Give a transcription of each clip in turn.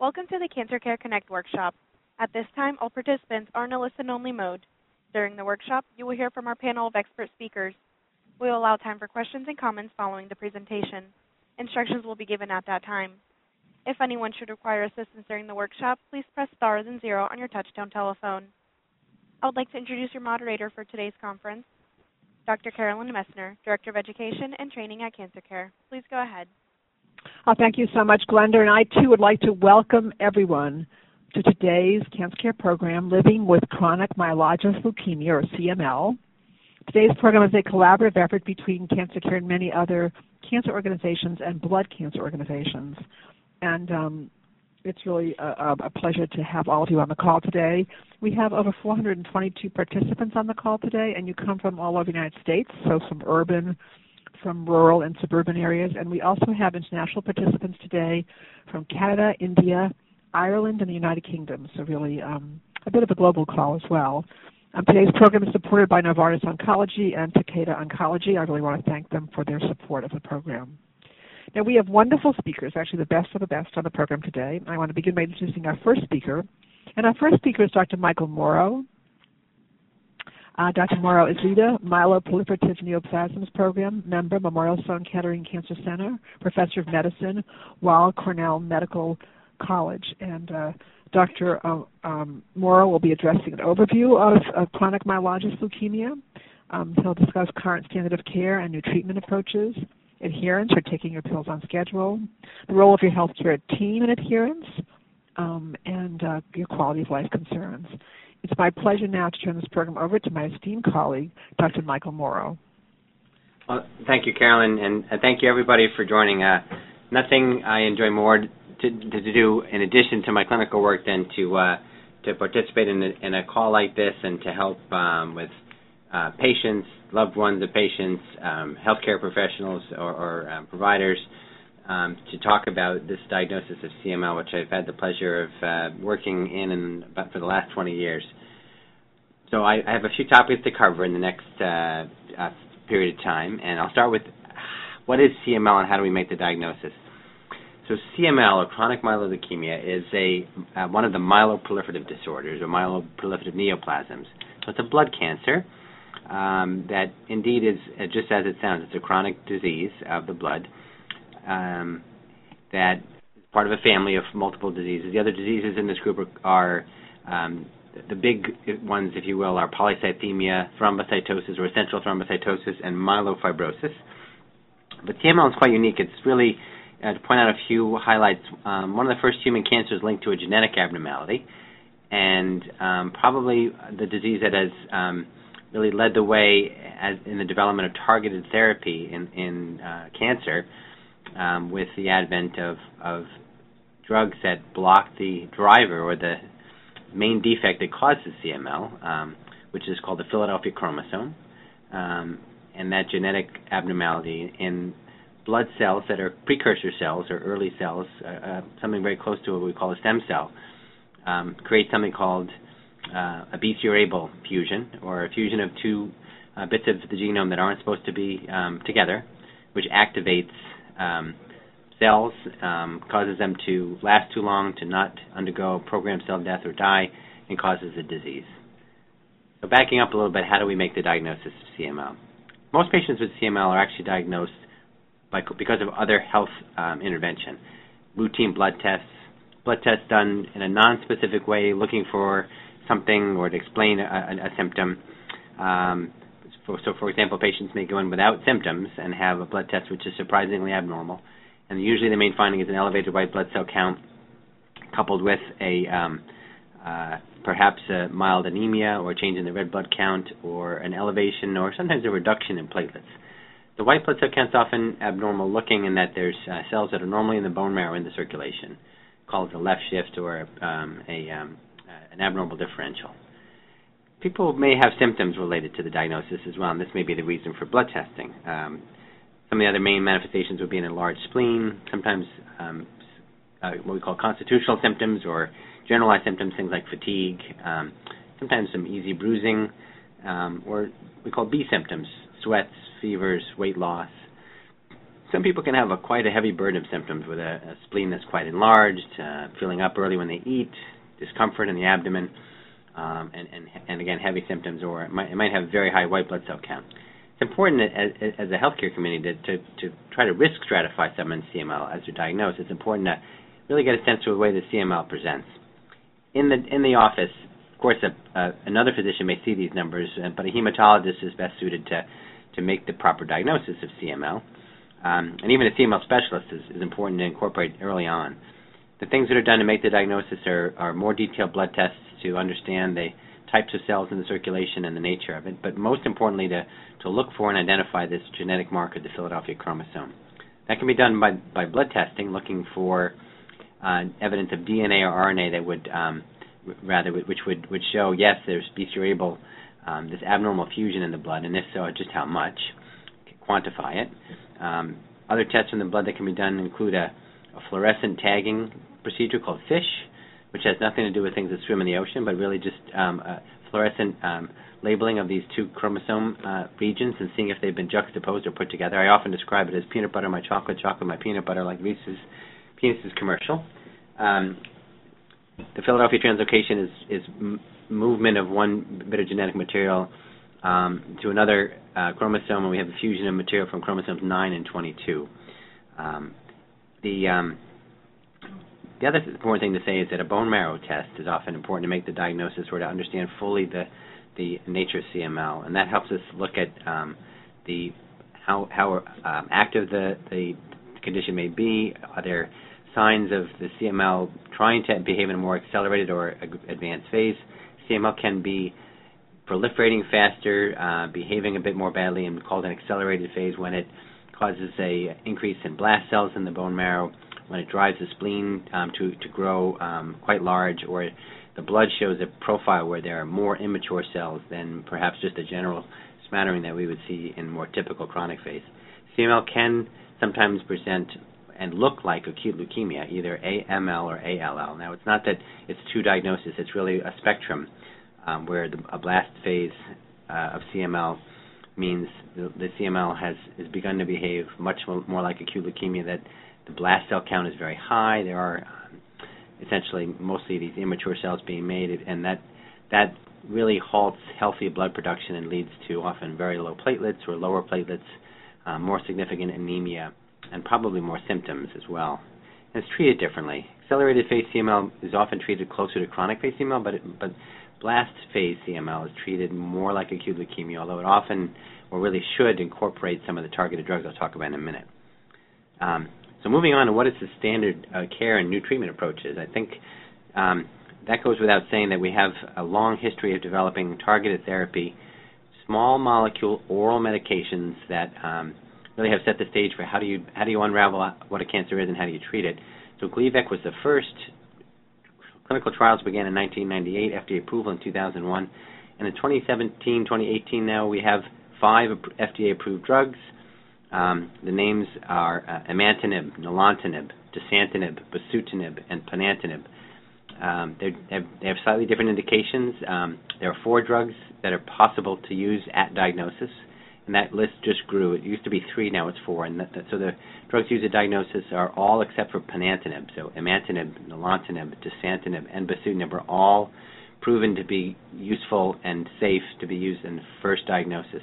Welcome to the Cancer Care Connect workshop. At this time, all participants are in a listen-only mode. During the workshop, you will hear from our panel of expert speakers. We will allow time for questions and comments following the presentation. Instructions will be given at that time. If anyone should require assistance during the workshop, please press star then zero on your touchtone telephone. I would like to introduce your moderator for today's conference, Dr. Carolyn Messner, Director of Education and Training at Cancer Care. Please go ahead. Oh, thank you so much, Glenda. And I too would like to welcome everyone to today's Cancer Care program, Living with Chronic Myelogenous Leukemia, or CML. Today's program is a collaborative effort between Cancer Care and many other cancer organizations and blood cancer organizations. And um, it's really a, a, pleasure to have all of you on the call today. We have over 422 participants on the call today, and you come from all over the United States, so from urban, from rural and suburban areas. And we also have international participants today from Canada, India, Ireland, and the United Kingdom. So really um, a bit of a global call as well. Um, today's program is supported by Novartis Oncology and Takeda Oncology. I really want to thank them for their support of the program. Now, we have wonderful speakers, actually the best of the best on the program today. I want to begin by introducing our first speaker. And our first speaker is Dr. Michael Mauro. Uh, Dr. Is leader, Myeloproliferative Neoplasms Program, member, Memorial Sloan Kettering Cancer Center, professor of medicine, Weill Cornell Medical College. And uh, Dr. Uh, um, Mauro will be addressing an overview of, of chronic myelogenous leukemia. Um, he'll discuss current standard of care and new treatment approaches adherence or taking your pills on schedule, the role of your healthcare team in adherence, um, and uh, your quality of life concerns. It's my pleasure now to turn this program over to my esteemed colleague, Dr. Michael Mauro. Well, thank you, Carolyn, and uh, thank you everybody for joining. Uh, nothing I enjoy more to, to, to, do in addition to my clinical work than to uh, to participate in a, in a, call like this and to help um, with uh, patients, loved ones of patients, um, healthcare professionals, or, or um, providers um, to talk about this diagnosis of CML, which I've had the pleasure of uh, working in and about for the last 20 years. So I, I, have a few topics to cover in the next uh, uh, period of time, and I'll start with what is CML and how do we make the diagnosis. So CML, or chronic myeloid leukemia, is a uh, one of the myeloproliferative disorders, or myeloproliferative neoplasms. So it's a blood cancer um, that indeed is uh, just as it sounds. It's a chronic disease of the blood um, that is part of a family of multiple diseases. The other diseases in this group are, are um, the big ones, if you will, are polycythemia, thrombocytosis or essential thrombocytosis, and myelofibrosis. But CML is quite unique. It's really, uh, to point out a few highlights, um, one of the first human cancers linked to a genetic abnormality, and um, probably the disease that has um, really led the way as, in the development of targeted therapy in, in uh, cancer um, with the advent of, of drugs that block the driver or the main defect that causes CML, um, which is called the Philadelphia chromosome, um, and that genetic abnormality in blood cells that are precursor cells or early cells, uh, uh, something very close to what we call a stem cell, um, creates something called uh, a BCR-ABL fusion, or a fusion of two uh, bits of the genome that aren't supposed to be um, together, which activates um, cells, um, causes them to last too long, to not undergo programmed cell death or die, and causes a disease. So backing up a little bit, how do we make the diagnosis of CML? Most patients with CML are actually diagnosed by, because of other health um, intervention, routine blood tests, blood tests done in a non-specific way, looking for something or to explain a, a, a symptom. Um, so, for example, patients may go in without symptoms and have a blood test which is surprisingly abnormal, and usually the main finding is an elevated white blood cell count coupled with a um, uh, perhaps a mild anemia or a change in the red blood count or an elevation or sometimes a reduction in platelets. The white blood cell count is often abnormal looking in that there's uh, cells that are normally in the bone marrow in the circulation, called a left shift or um, a um, an abnormal differential. People may have symptoms related to the diagnosis as well, and this may be the reason for blood testing. Um, some of the other main manifestations would be an enlarged spleen, sometimes um, uh, what we call constitutional symptoms or generalized symptoms, things like fatigue, um, sometimes some easy bruising, um, or we call B symptoms, sweats, fevers, weight loss. some people can have a quite a heavy burden of symptoms with a, a spleen that's quite enlarged, uh, filling up early when they eat, discomfort in the abdomen, um, and, and, and again heavy symptoms, or it might, it might have very high white blood cell count. It's important as, as a healthcare community to, to, to try to risk stratify someone's CML as they're diagnosed. It's important to really get a sense of the way the CML presents. In the in the office, of course, a, uh, another physician may see these numbers, uh, but a hematologist is best suited to to make the proper diagnosis of CML. Um, and even a CML specialist is, is, important to incorporate early on. The things that are done to make the diagnosis are, are more detailed blood tests to understand the types of cells in the circulation and the nature of it, but most importantly to, to look for and identify this genetic marker, the Philadelphia chromosome. That can be done by, by blood testing, looking for uh, evidence of DNA or RNA that would um, rather which would would show yes, there's BCR-ABL, um, this abnormal fusion in the blood, and if so, just how much, quantify it. Um, other tests in the blood that can be done include a, a fluorescent tagging procedure called FISH, which has nothing to do with things that swim in the ocean, but really just um, fluorescent um, labeling of these two chromosome uh, regions and seeing if they've been juxtaposed or put together. I often describe it as peanut butter my chocolate, chocolate my peanut butter, like Reese's Pieces commercial. Um, the Philadelphia translocation is, is m- movement of one bit of genetic material um, to another uh, chromosome, and we have a fusion of material from chromosomes 9 and 22. Um, the um, the other important thing to say is that a bone marrow test is often important to make the diagnosis or to understand fully the the nature of CML, and that helps us look at um, the how how um, active the the condition may be. Are there signs of the CML trying to behave in a more accelerated or advanced phase. CML can be proliferating faster, uh, behaving a bit more badly, and called an accelerated phase when it causes a increase in blast cells in the bone marrow, when it drives the spleen um, to to grow um, quite large, or the blood shows a profile where there are more immature cells than perhaps just a general smattering that we would see in more typical chronic phase. CML can sometimes present and look like acute leukemia, either AML or ALL. Now, it's not that it's two diagnoses; it's really a spectrum um, where the, a blast phase uh, of CML means the, the, CML has, has begun to behave much more like acute leukemia. That the blast cell count is very high. There are um, essentially mostly these immature cells being made, and that that really halts healthy blood production and leads to often very low platelets or lower platelets, uh, more significant anemia and probably more symptoms as well. And it's treated differently. Accelerated phase CML is often treated closer to chronic phase CML, but it, but blast phase CML is treated more like acute leukemia, although it often or really should incorporate some of the targeted drugs I'll talk about in a minute. Um, so moving on to what is the standard uh, care and new treatment approaches, I think um, that goes without saying that we have a long history of developing targeted therapy, small molecule oral medications that um, really have set the stage for how do you how do you unravel what a cancer is and how do you treat it. So Gleevec was the first. Clinical trials began in 1998, FDA approval in 2001, and in 2017, 2018 now we have five FDA-approved drugs. Um, the names are uh, imatinib, nilotinib, dasatinib, bosutinib, and ponatinib. Um, they, have, they have slightly different indications. Um, there are four drugs that are possible to use at diagnosis and that list just grew. It used to be three, now it's four, and that, that, so the drugs used at diagnosis are all except for ponatinib. So imatinib, nilotinib, dasatinib, and bosutinib are all proven to be useful and safe to be used in first diagnosis.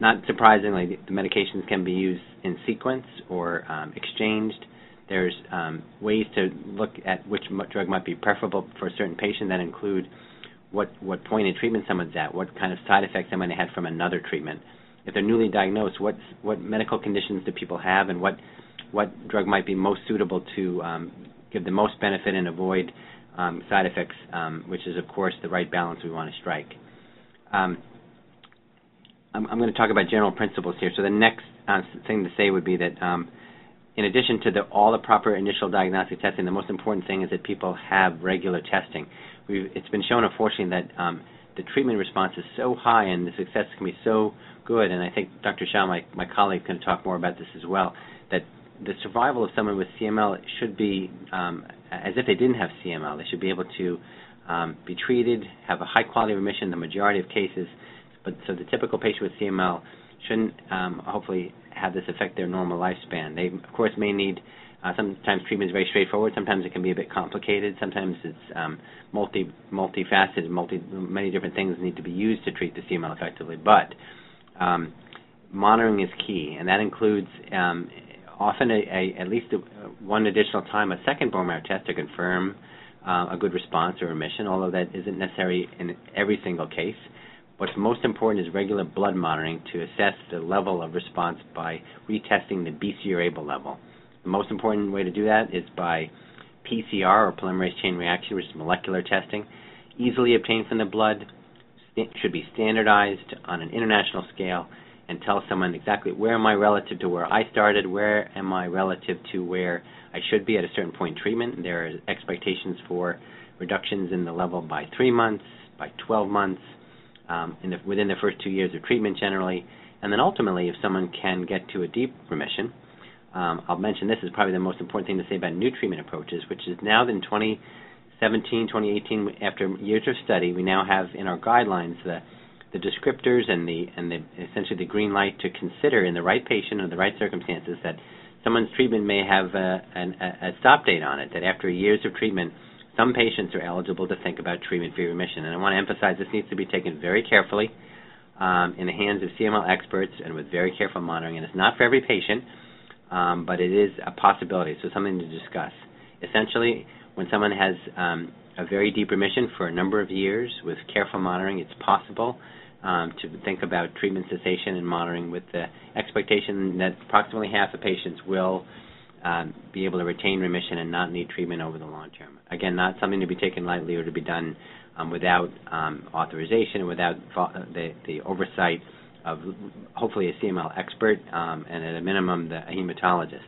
Not surprisingly, the medications can be used in sequence or um, exchanged. There's um, ways to look at which drug might be preferable for a certain patient that include what what point in treatment someone's at, what kind of side effects they might have had from another treatment. If they're newly diagnosed, what what medical conditions do people have, and what what drug might be most suitable to um, give the most benefit and avoid um, side effects, um, which is of course the right balance we want to strike. Um, I'm, I'm, going to talk about general principles here. So the next uh, thing to say would be that um, in addition to the, all the proper initial diagnostic testing, the most important thing is that people have regular testing we've, it's been shown, unfortunately, that um, the treatment response is so high and the success can be so good, and I think Dr. Shah, my, my colleague, can talk more about this as well, that the survival of someone with CML should be um, as if they didn't have CML. They should be able to um, be treated, have a high quality remission in the majority of cases. But so the typical patient with CML shouldn't um, hopefully have this affect their normal lifespan. They, of course, may need uh, sometimes treatment is very straightforward. Sometimes it can be a bit complicated. Sometimes it's um, multi multifaceted. Multi many different things need to be used to treat the CML effectively. But um, monitoring is key, and that includes um, often a, a, at least a, one additional time a second bone marrow test to confirm uh, a good response or remission. Although that isn't necessary in every single case. What's most important is regular blood monitoring to assess the level of response by retesting the BCR-ABL level. The most important way to do that is by PCR or polymerase chain reaction, which is molecular testing, easily obtained from the blood, should be standardized on an international scale, and tell someone exactly where am I relative to where I started, where am I relative to where I should be at a certain point in treatment. There are expectations for reductions in the level by three months, by 12 months, um, the, within the first two years of treatment generally, and then ultimately, if someone can get to a deep remission, um, I'll mention this is probably the most important thing to say about new treatment approaches, which is now in 2017, 2018, after years of study, we now have in our guidelines the the descriptors and the and the essentially the green light to consider in the right patient under the right circumstances that someone's treatment may have a, a, a stop date on it. That after years of treatment, some patients are eligible to think about treatment-free remission. And I want to emphasize this needs to be taken very carefully um, in the hands of CML experts and with very careful monitoring. And it's not for every patient um, but it is a possibility, so something to discuss. Essentially, when someone has um, a very deep remission for a number of years with careful monitoring, it's possible um, to think about treatment cessation and monitoring with the expectation that approximately half of patients will um, be able to retain remission and not need treatment over the long term. Again, not something to be taken lightly or to be done um, without um, authorization and without the, the oversight of hopefully a CML expert um, and at a minimum the, a hematologist.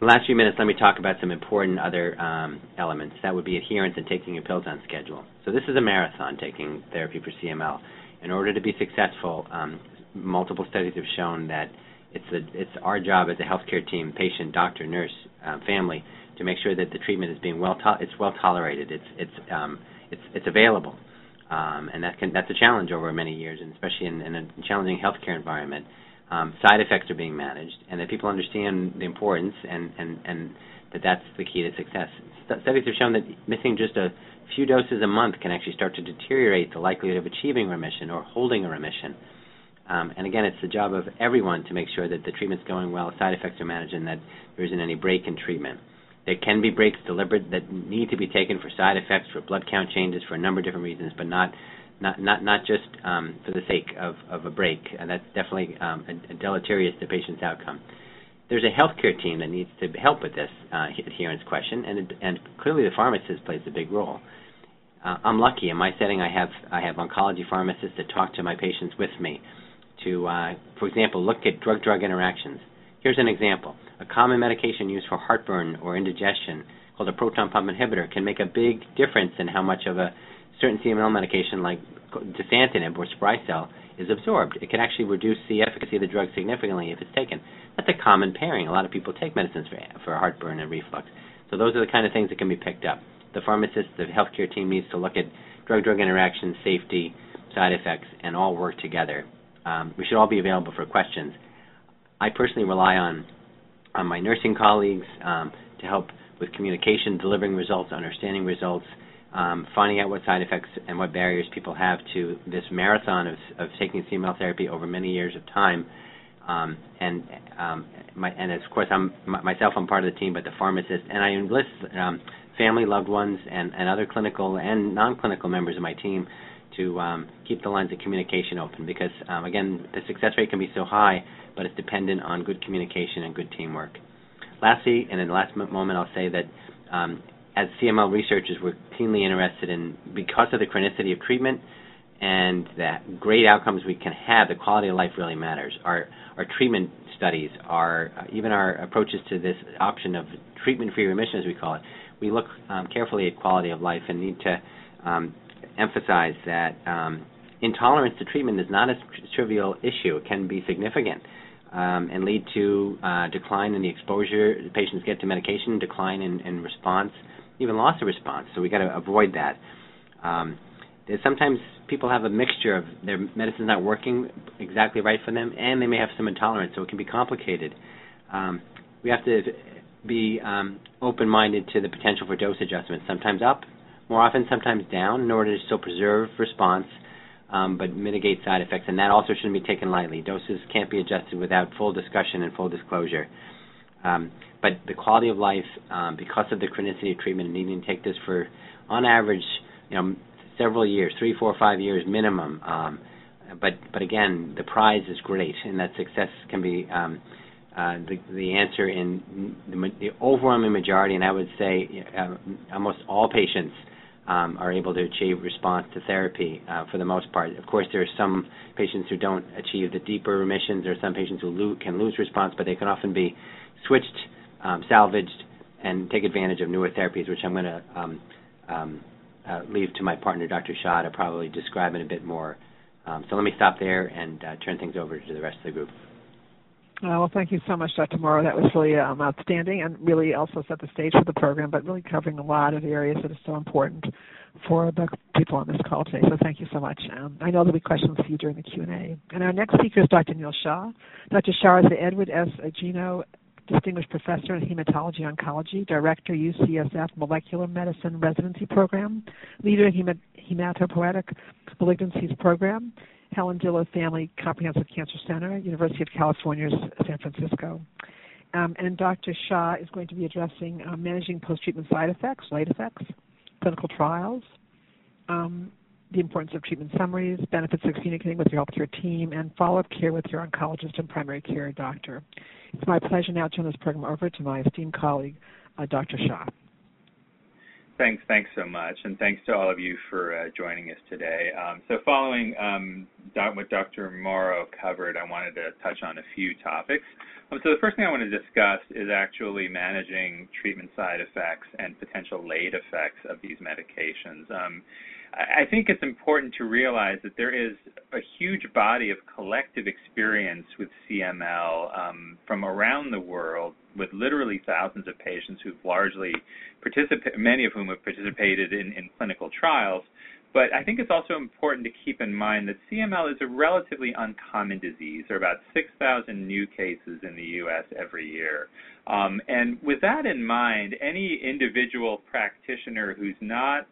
The last few minutes, let me talk about some important other um, elements. That would be adherence and taking your pills on schedule. So this is a marathon, taking therapy for CML. In order to be successful, um, multiple studies have shown that it's, a, it's our job as a healthcare team, patient, doctor, nurse, uh, family, to make sure that the treatment is being well to- it's well tolerated, it's it's um, it's it's available um, and that can, that's a challenge over many years, and especially in, in a challenging healthcare environment. Um, side effects are being managed, and that people understand the importance, and, and, and that that's the key to success. Studies have shown that missing just a few doses a month can actually start to deteriorate the likelihood of achieving remission or holding a remission. Um, and again, it's the job of everyone to make sure that the treatment's going well, side effects are managed, and that there isn't any break in treatment. There can be breaks deliberate that need to be taken for side effects, for blood count changes, for a number of different reasons, but not not not not just um, for the sake of, of a break. And that's definitely um, a, a deleterious to patient's outcome. There's a healthcare team that needs to help with this uh, adherence question, and and clearly the pharmacist plays a big role. Uh, I'm lucky in my setting. I have I have oncology pharmacists that talk to my patients with me to, uh, for example, look at drug-drug interactions. Here's an example. A common medication used for heartburn or indigestion called a proton pump inhibitor can make a big difference in how much of a certain CML medication like dasatinib or Sprycel is absorbed. It can actually reduce the efficacy of the drug significantly if it's taken. That's a common pairing. A lot of people take medicines for, for heartburn and reflux. So those are the kind of things that can be picked up. The pharmacist, the healthcare team needs to look at drug-drug interaction, safety, side effects, and all work together. Um, we should all be available for questions. I personally rely on on my nursing colleagues um, to help with communication, delivering results, understanding results, um, finding out what side effects and what barriers people have to this marathon of, of taking CML therapy over many years of time. Um, and um, my, and of course, I'm myself. I'm part of the team, but the pharmacist, and I enlist um, family, loved ones, and, and other clinical and non-clinical members of my team to um, keep the lines of communication open. Because um, again, the success rate can be so high but it's dependent on good communication and good teamwork. Lastly, and in the last moment, I'll say that um, as CML researchers, we're keenly interested in, because of the chronicity of treatment and the great outcomes we can have, the quality of life really matters. Our, our treatment studies, our, uh, even our approaches to this option of treatment-free remission, as we call it, we look um, carefully at quality of life and need to um, emphasize that um, intolerance to treatment is not a trivial issue. It can be significant um, and lead to uh, decline in the exposure patients get to medication, decline in, in response, even loss of response. So we got to avoid that. Um, sometimes people have a mixture of their medicine's not working exactly right for them, and they may have some intolerance, so it can be complicated. Um, we have to be um, open-minded to the potential for dose adjustments, Sometimes up, more often sometimes down, in order to still preserve response, um, but mitigate side effects. And that also shouldn't be taken lightly. Doses can't be adjusted without full discussion and full disclosure. Um, but the quality of life, um, because of the chronicity of treatment and needing to take this for, on average, you know, several years, three, four, five years minimum. Um, but but again, the prize is great, and that success can be um, uh, the the answer in the, the overwhelming majority, and I would say uh, almost all patients um, are able to achieve response to therapy uh, for the most part. Of course, there are some patients who don't achieve the deeper remissions. There are some patients who lo- can lose response, but they can often be switched, um, salvaged, and take advantage of newer therapies, which I'm going to um, um, uh, leave to my partner, Dr. Shah, to probably describe in a bit more. Um, so let me stop there and uh, turn things over to the rest of the group. Uh, well, thank you so much, Dr. Mauro. That was really um, outstanding and really also set the stage for the program, but really covering a lot of areas that are so important for the people on this call today. So thank you so much. Um, I know there'll be questions for you during the Q&A. And our next speaker is Dr. Neil Shah. Dr. Shah is the Edward S. Ageno Distinguished Professor in Hematology Oncology, Director, UCSF Molecular Medicine Residency Program, Leader in Hematopoietic Malignancies Program, Helen Diller Family Comprehensive Cancer Center, University of California, San Francisco. Um, and Dr. Shah is going to be addressing uh, managing post-treatment side effects, late effects, clinical trials, um, the importance of treatment summaries, benefits of communicating with your healthcare team, and follow-up care with your oncologist and primary care doctor. It's my pleasure now to turn this program over to my esteemed colleague, uh, Dr. Shah. Thanks, thanks so much, and thanks to all of you for uh, joining us today. Um, so, following um, what Dr. Mauro covered, I wanted to touch on a few topics. Um, so, the first thing I want to discuss is actually managing treatment side effects and potential late effects of these medications. I think it's important to realize that there is a huge body of collective experience with CML um, from around the world, with literally thousands of patients who've largely participated, many of whom have participated in, in clinical trials. But I think it's also important to keep in mind that CML is a relatively uncommon disease. There are about 6,000 new cases in the U.S. every year. Um, and with that in mind, any individual practitioner who's not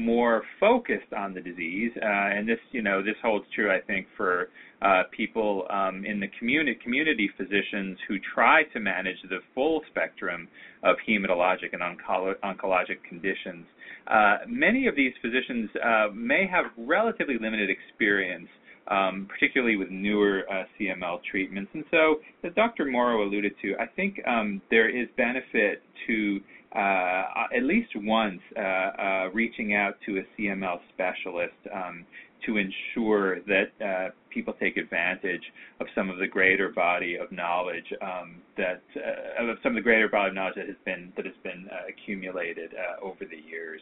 more focused on the disease, uh, and this, you know, this holds true, I think, for uh, people um, in the community, community physicians who try to manage the full spectrum of hematologic and oncolo- oncologic conditions. Uh, many of these physicians uh, may have relatively limited experience um, particularly with newer uh, CML treatments. And so, as Dr. Mauro alluded to, I think um, there is benefit to uh, at least once uh, uh, reaching out to a CML specialist um, to ensure that uh, people take advantage of some of the greater body of knowledge um, that uh, of some of the greater body of knowledge that has been that has been uh, accumulated over the years.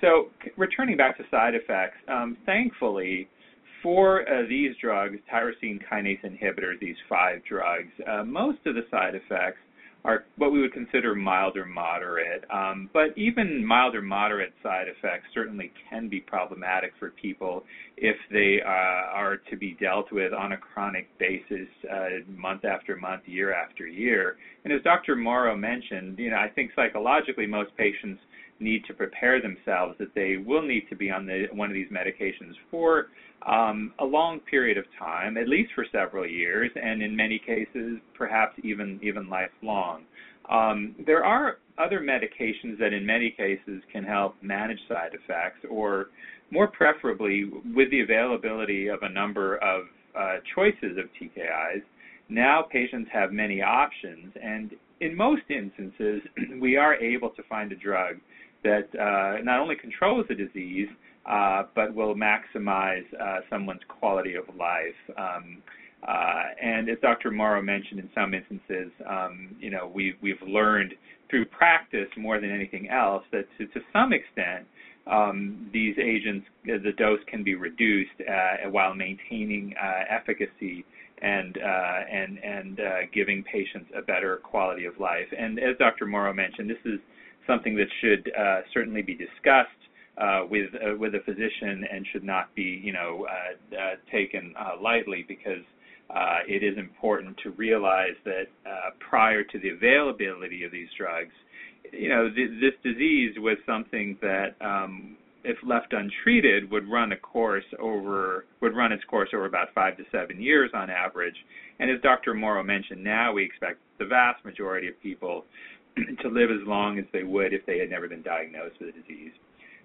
So, returning back to side effects, um, thankfully. For these drugs, tyrosine kinase inhibitors, these five drugs, most of the side effects are what we would consider mild or moderate. Um, but even mild or moderate side effects certainly can be problematic for people if they uh, are to be dealt with on a chronic basis, uh, month after month, year after year. And as Dr. Mauro mentioned, you know, I think psychologically most patients need to prepare themselves that they will need to be on the, one of these medications for um, a long period of time, at least for several years, and in many cases, perhaps even even lifelong. Um, there are other medications that, in many cases, can help manage side effects, or more preferably, with the availability of a number of uh, choices of TKIs. Now patients have many options, and in most instances, we are able to find a drug that uh, not only controls the disease, uh, but will maximize uh, someone's quality of life. Um, uh, and as Dr. Mauro mentioned, in some instances, um, you know, we've we've learned through practice more than anything else that to, to some extent um, these agents, the dose can be reduced uh, while maintaining uh, efficacy and uh, and and giving patients a better quality of life. And as Dr. Mauro mentioned, this is something that should certainly be discussed uh, with uh, with a physician and should not be you know uh, uh, taken uh, lightly because uh, it is important to realize that uh, prior to the availability of these drugs, you know th- this disease was something that um, if left untreated would run a course over would run its course over about five to seven years on average. And as Dr. Mauro mentioned, now we expect the vast majority of people to live as long as they would if they had never been diagnosed with the disease.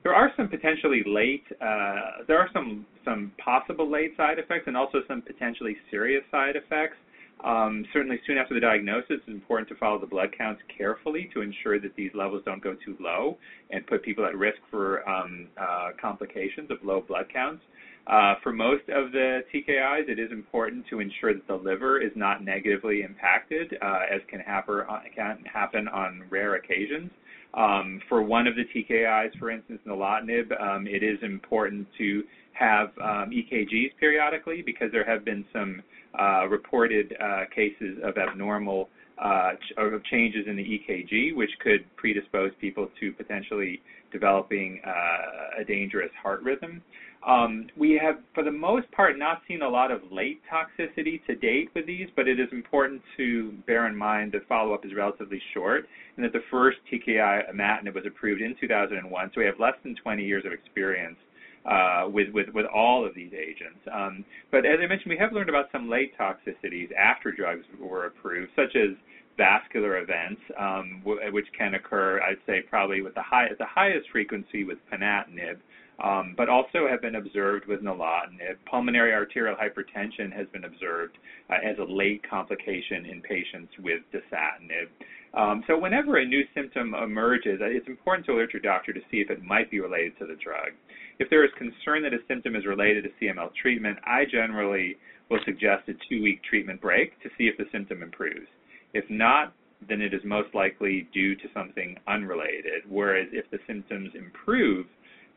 There are some potentially late, uh, there are some some possible late side effects and also some potentially serious side effects. Um, certainly, soon after the diagnosis, it's important to follow the blood counts carefully to ensure that these levels don't go too low and put people at risk for um, uh, complications of low blood counts. Uh, for most of the TKIs, it is important to ensure that the liver is not negatively impacted, uh, as can happen, uh, can happen on rare occasions. Um, for one of the TKIs, for instance, nilotinib, um, it is important to have um, EKGs periodically because there have been some uh, reported uh, cases of abnormal uh, ch- of changes in the EKG, which could predispose people to potentially developing uh, a dangerous heart rhythm. Um, we have, for the most part, not seen a lot of late toxicity to date with these, but it is important to bear in mind that follow-up is relatively short, and that the first TKI imatinib was approved in 2001, so we have less than 20 years of experience uh, with, with, with all of these agents. Um, but as I mentioned, we have learned about some late toxicities after drugs were approved, such as vascular events, um, w- which can occur, I'd say, probably with the high, at the highest frequency with ponatinib, um, but also have been observed with nilotinib. Pulmonary arterial hypertension has been observed uh, as a late complication in patients with dasatinib. Um, so whenever a new symptom emerges, uh, it's important to alert your doctor to see if it might be related to the drug. If there is concern that a symptom is related to CML treatment, I generally will suggest a two-week treatment break to see if the symptom improves. If not, then it is most likely due to something unrelated. Whereas if the symptoms improve,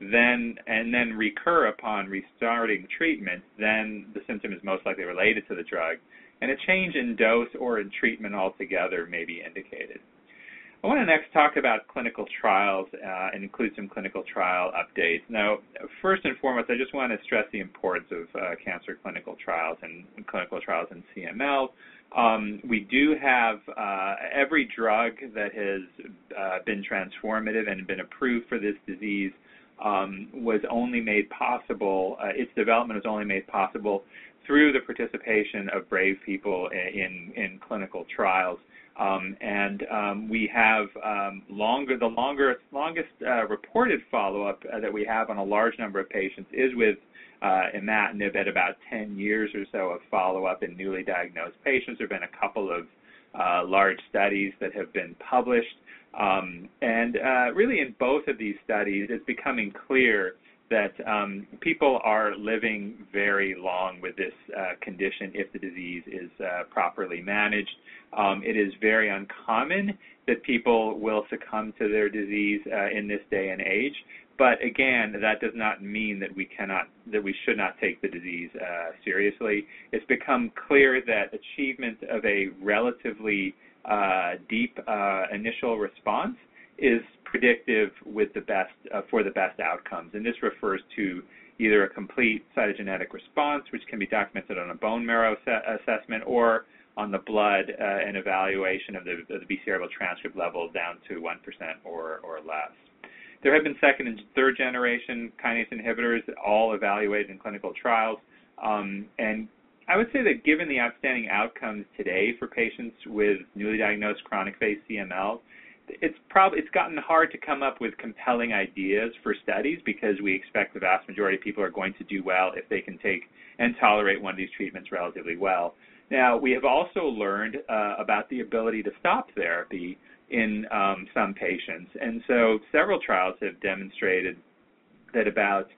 then and then recur upon restarting treatment, then the symptom is most likely related to the drug, and a change in dose or in treatment altogether may be indicated. I want to next talk about clinical trials uh, and include some clinical trial updates. Now, first and foremost, I just want to stress the importance of uh, cancer clinical trials and clinical trials in CML. Um, we do have uh, every drug that has uh, been transformative and been approved for this disease um, was only made possible, uh, its development was only made possible through the participation of brave people in, in clinical trials. Um, and um, we have um, longer, the longer, longest uh, reported follow-up uh, that we have on a large number of patients is with uh, imatinib at about 10 years or so of follow-up in newly diagnosed patients. There have been a couple of uh, large studies that have been published. Um, and uh, really, in both of these studies, it's becoming clear that um, people are living very long with this uh, condition if the disease is uh, properly managed. Um, it is very uncommon that people will succumb to their disease uh, in this day and age. But again, that does not mean that we cannot, that we should not take the disease uh, seriously. It's become clear that achievement of a relatively uh, deep uh, initial response is predictive with the best uh, for the best outcomes, and this refers to either a complete cytogenetic response, which can be documented on a bone marrow assessment, or on the blood uh, an evaluation of the, of the BCR-ABL transcript level down to 1% or, or less. There have been second and third generation kinase inhibitors, all evaluated in clinical trials. Um, and I would say that given the outstanding outcomes today for patients with newly diagnosed chronic phase CML, it's probably it's gotten hard to come up with compelling ideas for studies because we expect the vast majority of people are going to do well if they can take and tolerate one of these treatments relatively well. Now, we have also learned uh, about the ability to stop therapy in um, some patients. And so several trials have demonstrated that about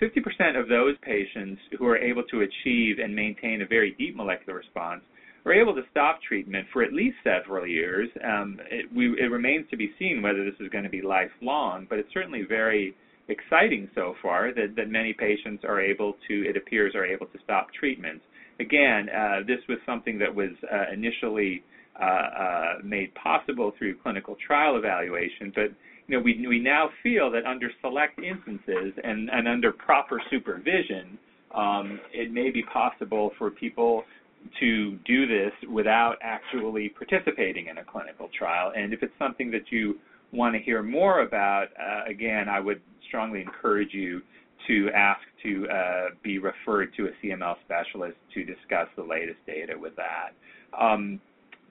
50% of those patients who are able to achieve and maintain a very deep molecular response are able to stop treatment for at least several years. Um, it, we, it remains to be seen whether this is going to be lifelong, but it's certainly very exciting so far that, that many patients are able to, it appears, are able to stop treatment. Again, uh, this was something that was uh, initially uh, uh, made possible through clinical trial evaluation, but you know, we we now feel that under select instances and and under proper supervision, um, it may be possible for people to do this without actually participating in a clinical trial. And if it's something that you want to hear more about, uh, again, I would strongly encourage you to ask to uh, be referred to a CML specialist to discuss the latest data with that. Um,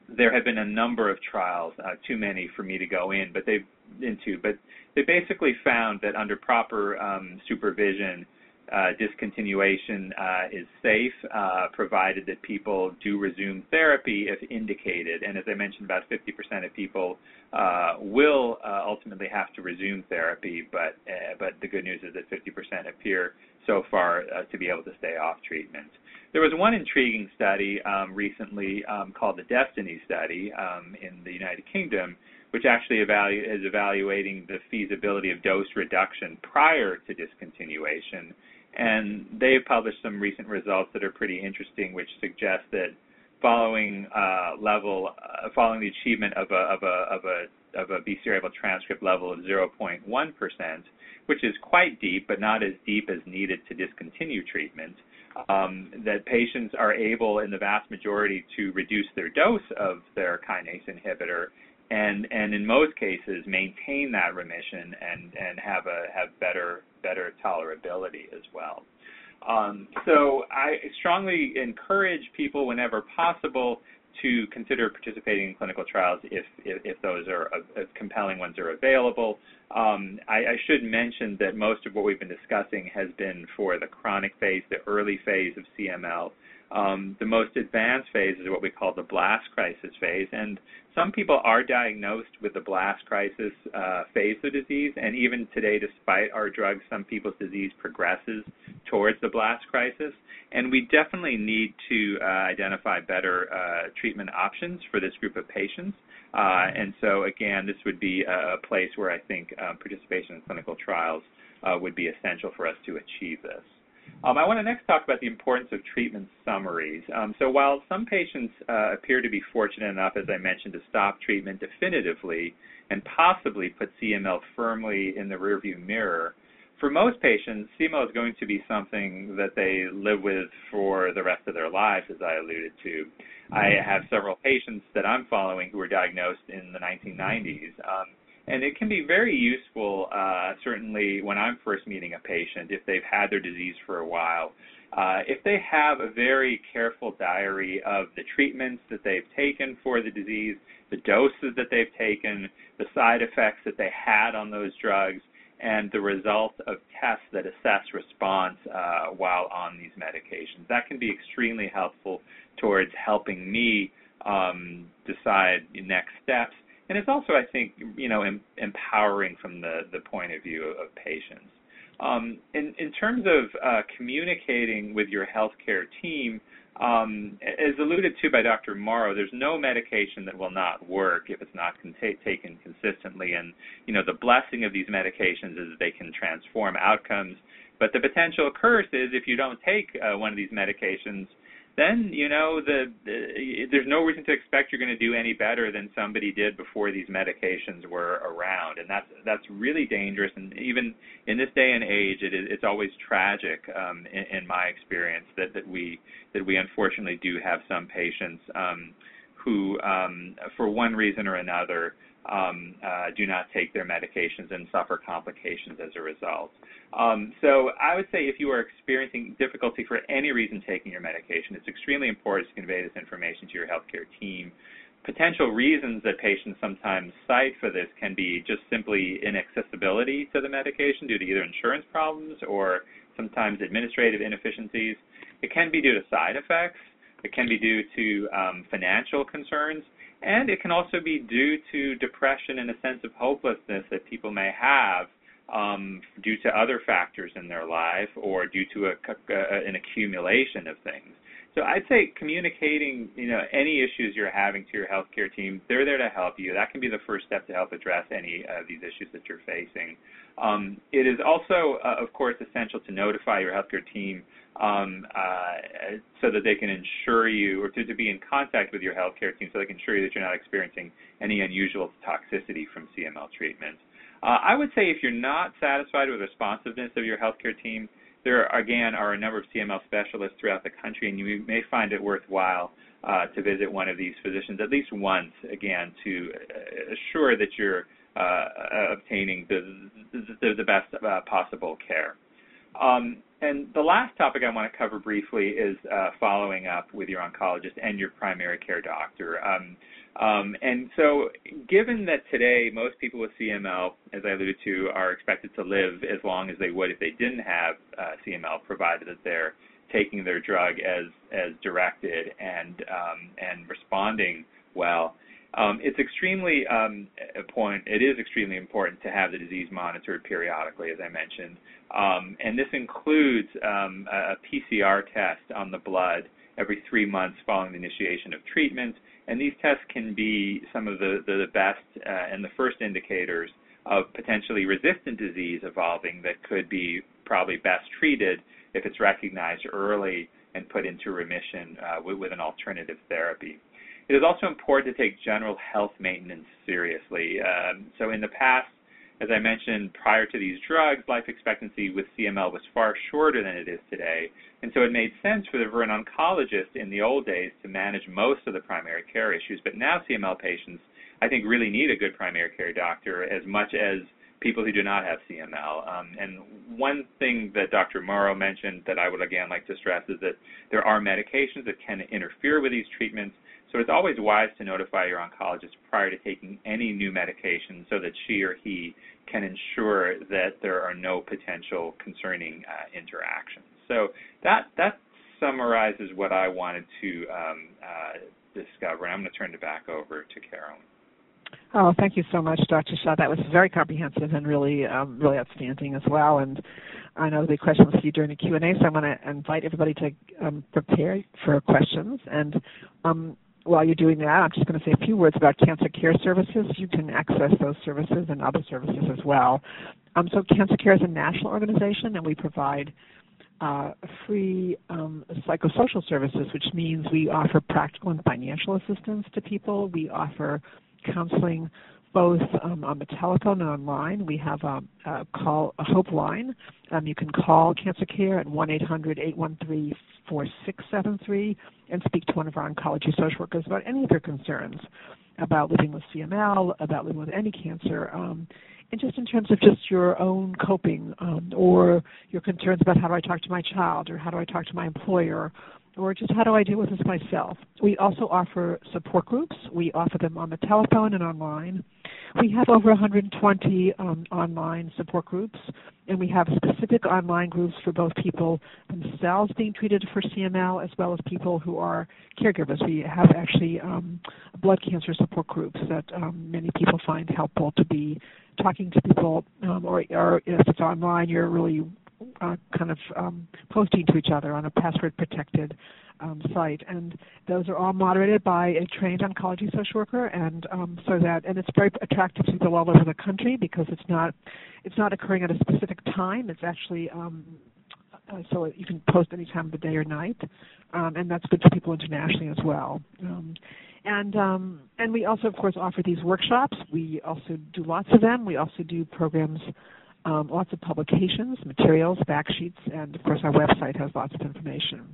there have been a number of trials, uh, too many for me to go in, but they've into, but they basically found that under proper um, supervision, uh, discontinuation uh, is safe, uh, provided that people do resume therapy if indicated. And as I mentioned, about 50% of people uh, will uh, ultimately have to resume therapy, but uh, but the good news is that 50% appear so far to be able to stay off treatment. There was one intriguing study um, recently um, called the Destiny study um, in the United Kingdom, which actually is evaluating the feasibility of dose reduction prior to discontinuation. And they've published some recent results that are pretty interesting, which suggest that following uh, level, uh, following the achievement of a of a of a of a BCR-ABL transcript level of 0.1%, which is quite deep, but not as deep as needed to discontinue treatment, um, that patients are able, in the vast majority, to reduce their dose of their kinase inhibitor, and and in most cases maintain that remission and and have a have better better tolerability as well. Um, so I strongly encourage people, whenever possible, to consider participating in clinical trials if if, if those are uh, compelling ones are available. Um, I, I, should mention that most of what we've been discussing has been for the chronic phase, the early phase of CML. Um, the most advanced phase is what we call the blast crisis phase, and some people are diagnosed with the blast crisis uh, phase of disease, and even today, despite our drugs, some people's disease progresses towards the blast crisis. And we definitely need to uh, identify better uh, treatment options for this group of patients. Uh, and so, again, this would be a place where I think um, participation in clinical trials uh, would be essential for us to achieve this. Um, I want to next talk about the importance of treatment summaries. Um, so while some patients uh, appear to be fortunate enough, as I mentioned, to stop treatment definitively and possibly put CML firmly in the rearview mirror, for most patients, CML is going to be something that they live with for the rest of their lives, as I alluded to. I have several patients that I'm following who were diagnosed in the 1990s. Um, and it can be very useful, uh, certainly when I'm first meeting a patient, if they've had their disease for a while. Uh, if they have a very careful diary of the treatments that they've taken for the disease, the doses that they've taken, the side effects that they had on those drugs, and the results of tests that assess response uh, while on these medications. That can be extremely helpful towards helping me um, decide next steps and it's also, I think, you know, em- empowering from the the point of view of, patients. Um, in in terms of uh, communicating with your healthcare team, um, as alluded to by Dr. Mauro, there's no medication that will not work if it's not con- taken consistently. And you know, the blessing of these medications is that they can transform outcomes. But the potential curse is if you don't take uh, one of these medications, then you know the, the there's no reason to expect you're going to do any better than somebody did before these medications were around, and that's that's really dangerous. And even in this day and age, it is it's always tragic um, in, in my experience that that we that we unfortunately do have some patients um, who, um, for one reason or another, um, uh, do not take their medications and suffer complications as a result. Um, so I would say if you are experiencing difficulty for any reason taking your medication, it's extremely important to convey this information to your healthcare team. Potential reasons that patients sometimes cite for this can be just simply inaccessibility to the medication due to either insurance problems or sometimes administrative inefficiencies. It can be due to side effects. It can be due to um, financial concerns. And it can also be due to depression and a sense of hopelessness that people may have um, due to other factors in their life or due to a, a, an accumulation of things. So I'd say communicating, you know, any issues you're having to your healthcare team, they're there to help you. That can be the first step to help address any of these issues that you're facing. Um, it is also, uh, of course, essential to notify your healthcare team um, uh, so that they can ensure you, or to, to be in contact with your healthcare team so they can ensure you that you're not experiencing any unusual toxicity from CML treatment. Uh, I would say if you're not satisfied with the responsiveness of your healthcare team, there again are a number of CML specialists throughout the country, and you may find it worthwhile uh, to visit one of these physicians at least once, again, to uh, assure that you're uh, obtaining the, the, the best uh, possible care. Um, and the last topic I want to cover briefly is uh, following up with your oncologist and your primary care doctor. Um, um, and so, given that today most people with CML, as I alluded to, are expected to live as long as they would if they didn't have uh, CML, provided that they're taking their drug as as directed and um, and responding well, um, it's extremely um, point. It is extremely important to have the disease monitored periodically, as I mentioned, um, and this includes um, a PCR test on the blood every three months following the initiation of treatment. And these tests can be some of the, the best uh, and the first indicators of potentially resistant disease evolving that could be probably best treated if it's recognized early and put into remission uh, with, with, an alternative therapy. It is also important to take general health maintenance seriously. Um, so, in the past, as I mentioned, prior to these drugs, life expectancy with CML was far shorter than it is today, and so it made sense for, the, for oncologist in the old days to manage most of the primary care issues. But now CML patients, I think, really need a good primary care doctor as much as people who do not have CML. Um, and one thing that Dr. Mauro mentioned that I would again like to stress is that there are medications that can interfere with these treatments. So it's always wise to notify your oncologist prior to taking any new medication so that she or he can ensure that there are no potential concerning uh, interactions. So that that summarizes what I wanted to um, uh, discover. And I'm going to turn it back over to Carolyn. Oh, thank you so much, Dr. Shah. That was very comprehensive and really, um, really outstanding as well. And I know the questions for you during the Q and A, so I'm going to invite everybody to um, prepare for questions. And um, while you're doing that, I'm just going to say a few words about cancer care services. You can access those services and other services as well. Um, so, Cancer Care is a national organization, and we provide uh, free um, psychosocial services, which means we offer practical and financial assistance to people. We offer counseling both um, on the telephone and online. We have a, a call a Hope line. Um, you can call Cancer Care at one eight hundred eight one three four six seven three and speak to one of our oncology social workers about any of your concerns about living with CML, about living with any cancer. Um, and just in terms of just your own coping um, or your concerns about how do I talk to my child or how do I talk to my employer or just how do I deal with this myself. We also offer support groups. We offer them on the telephone and online. We have over 120 um, online support groups, and we have specific online groups for both people themselves being treated for CML as well as people who are caregivers. We have actually um, blood cancer support groups that um, many people find helpful to be talking to people, um, or, or if it's online, you're really uh, kind of um, posting to each other on a password protected um, site, and those are all moderated by a trained oncology social worker, and um, so that and it's very attractive to people all over the country because it's not it's not occurring at a specific time. It's actually um, uh, so you can post any time of the day or night, um, and that's good for people internationally as well. Um, and um, and we also, of course, offer these workshops. We also do lots of them. We also do programs um, lots of publications, materials, fact sheets, and of course our website has lots of information.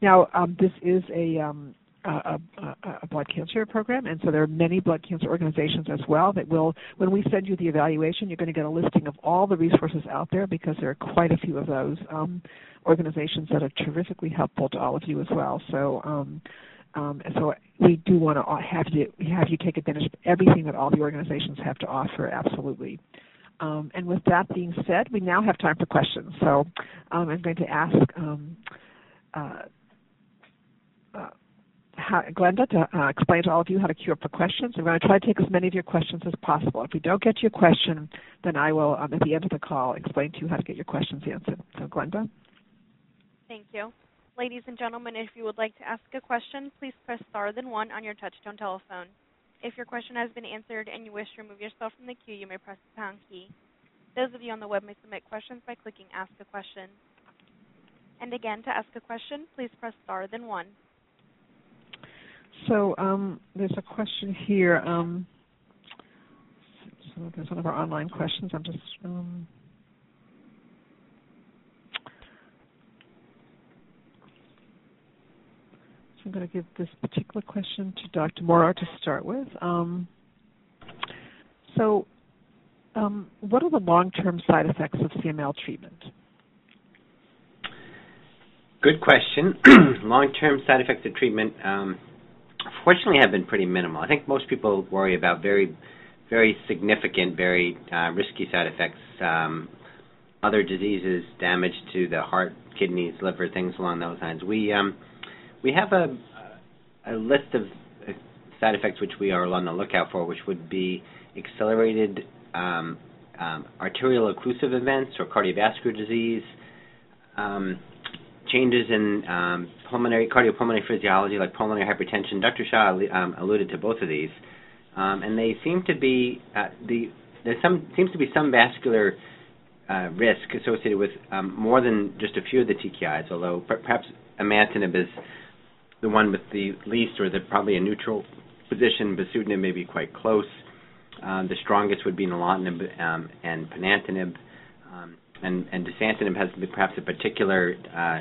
Now, um, this is a, um, a, a, a, blood cancer program, and so there are many blood cancer organizations as well that will, when we send you the evaluation, you're going to get a listing of all the resources out there because there are quite a few of those um, organizations that are terrifically helpful to all of you as well. So. Um, um, so we do want to have you have you take advantage of everything that all the organizations have to offer. Absolutely. Um, and with that being said, we now have time for questions. So um, I'm going to ask um, uh, uh, Glenda to uh, explain to all of you how to queue up for questions. I'm going to try to take as many of your questions as possible. If we don't get your question, then I will, um, at the end of the call, explain to you how to get your questions answered. So, Glenda? Thank you. Ladies and gentlemen, if you would like to ask a question, please press star then one on your touchtone telephone. If your question has been answered and you wish to remove yourself from the queue, you may press the pound key. Those of you on the web may submit questions by clicking Ask a Question. And again, to ask a question, please press star then one. So um, there's a question here. Um, So there's one of our online questions. I'm just um, I'm going to give this particular question to Dr. Mauro to start with. Um, so, um, what are the long-term side effects of CML treatment? Good question. long-term side effects of treatment, um, fortunately, have been pretty minimal. I think most people worry about very, very significant, very uh, risky side effects. Um, other diseases, damage to the heart, kidneys, liver, things along those lines. We um, we have a, a list of uh, side effects which we are on the lookout for, which would be accelerated um, um, arterial occlusive events or cardiovascular disease, um, changes in um, pulmonary cardiopulmonary physiology like pulmonary hypertension. Dr. Shah um, alluded to both of these, um, and they seem to be uh, the there seems to be some vascular uh, risk associated with more than just a few of the TKIs, although perhaps imatinib is the one with the least or the probably a neutral position. Bosutinib may be quite close. Um, the strongest would be nilotinib um, and ponatinib, um, and, and dasatinib has perhaps a particular uh,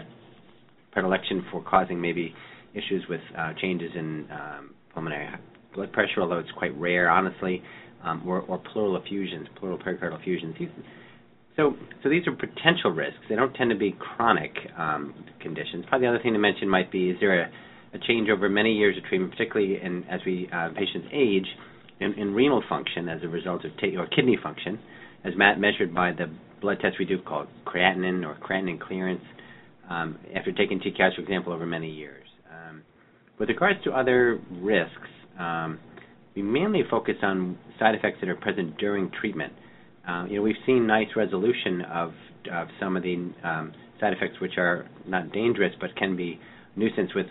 predilection for causing maybe issues with uh, changes in um, pulmonary blood pressure, although it's quite rare, honestly, um, or, or pleural effusions, pleural pericardial effusions. So, so these are potential risks. They don't tend to be chronic um, conditions. Probably the other thing to mention might be: is there a, a change over many years of treatment, particularly in, as we uh, patients age, in, in, renal function as a result of ta- or kidney function, as Matt measured by the blood test we do called creatinine or creatinine clearance um, after taking TKIs, for example, over many years. Um, with regards to other risks, um, we mainly focus on side effects that are present during treatment. Uh, you know, we've seen nice resolution of, of some of the um, side effects which are not dangerous but can be nuisance with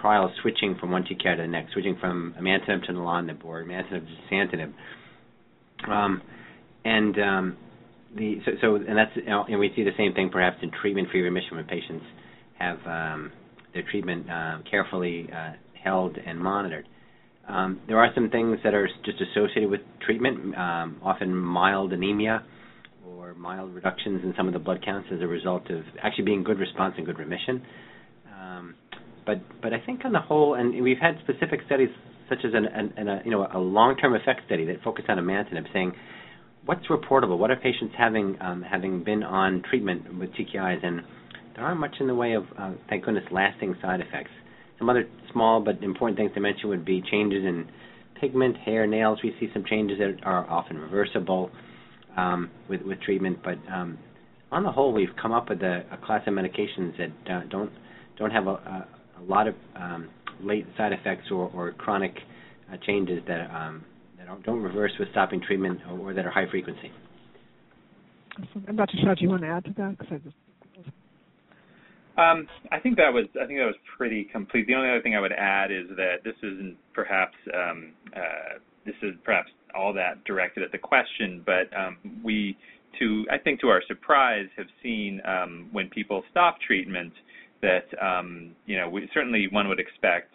trials switching from one TKI to the next, switching from imatinib to nilotinib or imatinib to dasatinib. Um, and um, the so, so and that's and we see the same thing perhaps in treatment-free remission when patients have um, their treatment uh, carefully uh, held and monitored. Um, there are some things that are just associated with treatment, um, often mild anemia or mild reductions in some of the blood counts as a result of actually being good response and good remission. Um, but but I think on the whole, and we've had specific studies such as an, an, an a, you know a long-term effect study that focused on imatinib, saying what's reportable? What are patients having um, having been on treatment with TKIs? And there aren't much in the way of, uh, thank goodness, lasting side effects. Some other small but important things to mention would be changes in pigment, hair, nails. We see some changes that are often reversible um, with with treatment, but um, on the whole, we've come up with a, a class of medications that uh, don't don't have a, a, a lot of um, late side effects or, or chronic uh, changes that um, don't, don't reverse with stopping treatment or that are high frequency. And Dr. Shah, do you want to add to that? Because I just um, I think that was I think that was pretty complete. The only other thing I would add is that this isn't perhaps um, uh, this is perhaps all that directed at the question, but um, we to I think to our surprise have seen um, when people stop treatment that um, you know we, certainly one would expect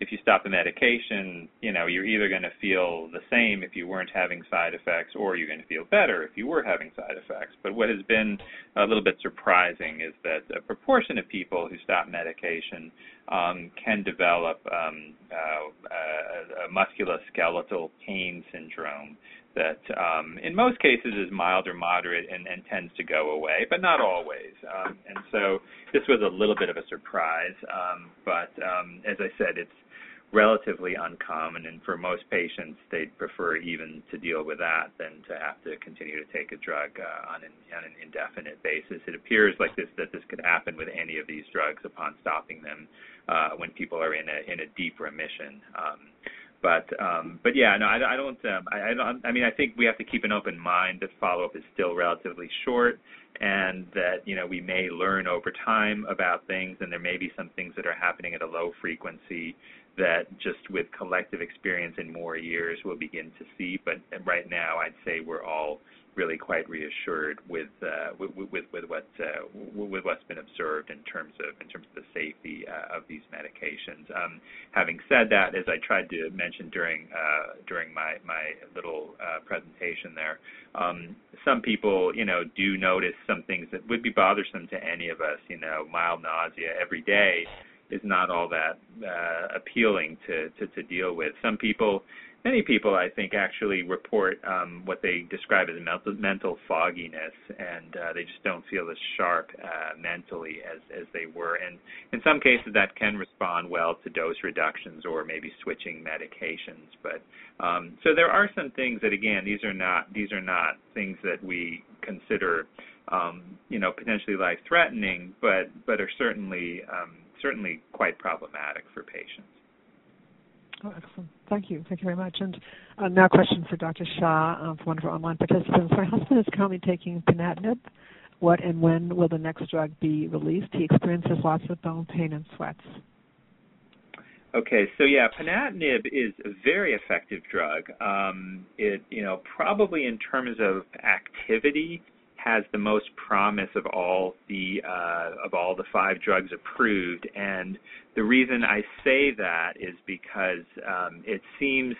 if you stop the medication, you know, you're either going to feel the same if you weren't having side effects or you're going to feel better if you were having side effects. But what has been a little bit surprising is that a proportion of people who stop medication um, can develop um, uh, a, a musculoskeletal pain syndrome that um, in most cases is mild or moderate and, and tends to go away, but not always. Um, and so this was a little bit of a surprise, um, but um, as I said, it's relatively uncommon, and for most patients, they'd prefer even to deal with that than to have to continue to take a drug uh, on, an, on an indefinite basis. It appears like this that this could happen with any of these drugs upon stopping them uh, when people are in a in a deep remission. Um, but um, but yeah, no, I, I don't. Um, I, I don't. I mean, I think we have to keep an open mind that follow-up is still relatively short, and that you know we may learn over time about things, and there may be some things that are happening at a low frequency that just with collective experience in more years we'll begin to see. But right now, I'd say we're all really quite reassured with uh, uh, with what's been observed in terms of in terms of the safety uh, of these medications. Um, having said that, as I tried to mention during during my little presentation there, um, some people you know do notice some things that would be bothersome to any of us. You know, mild nausea every day is not all that appealing to deal with. Some people many people, I think, actually report um, what they describe as mental, fogginess, and uh, they just don't feel as sharp uh, mentally as, as they were. And in some cases, that can respond well to dose reductions or maybe switching medications. But um, so there are some things that, again, these are not these are not things that we consider, um, you know, potentially life-threatening, but but are certainly um, certainly quite problematic for patients. Oh, excellent. Thank you. Thank you very much. And uh, now a question for Dr. Shah uh, from one of our online participants. My husband is currently taking ponatinib. What and when will the next drug be released? He experiences lots of bone pain and sweats. Okay, so yeah, ponatinib is a very effective drug. Um, it, you know, probably in terms of activity, has the most promise of all the uh, of all the five drugs approved. And the reason I say that is because um, it seems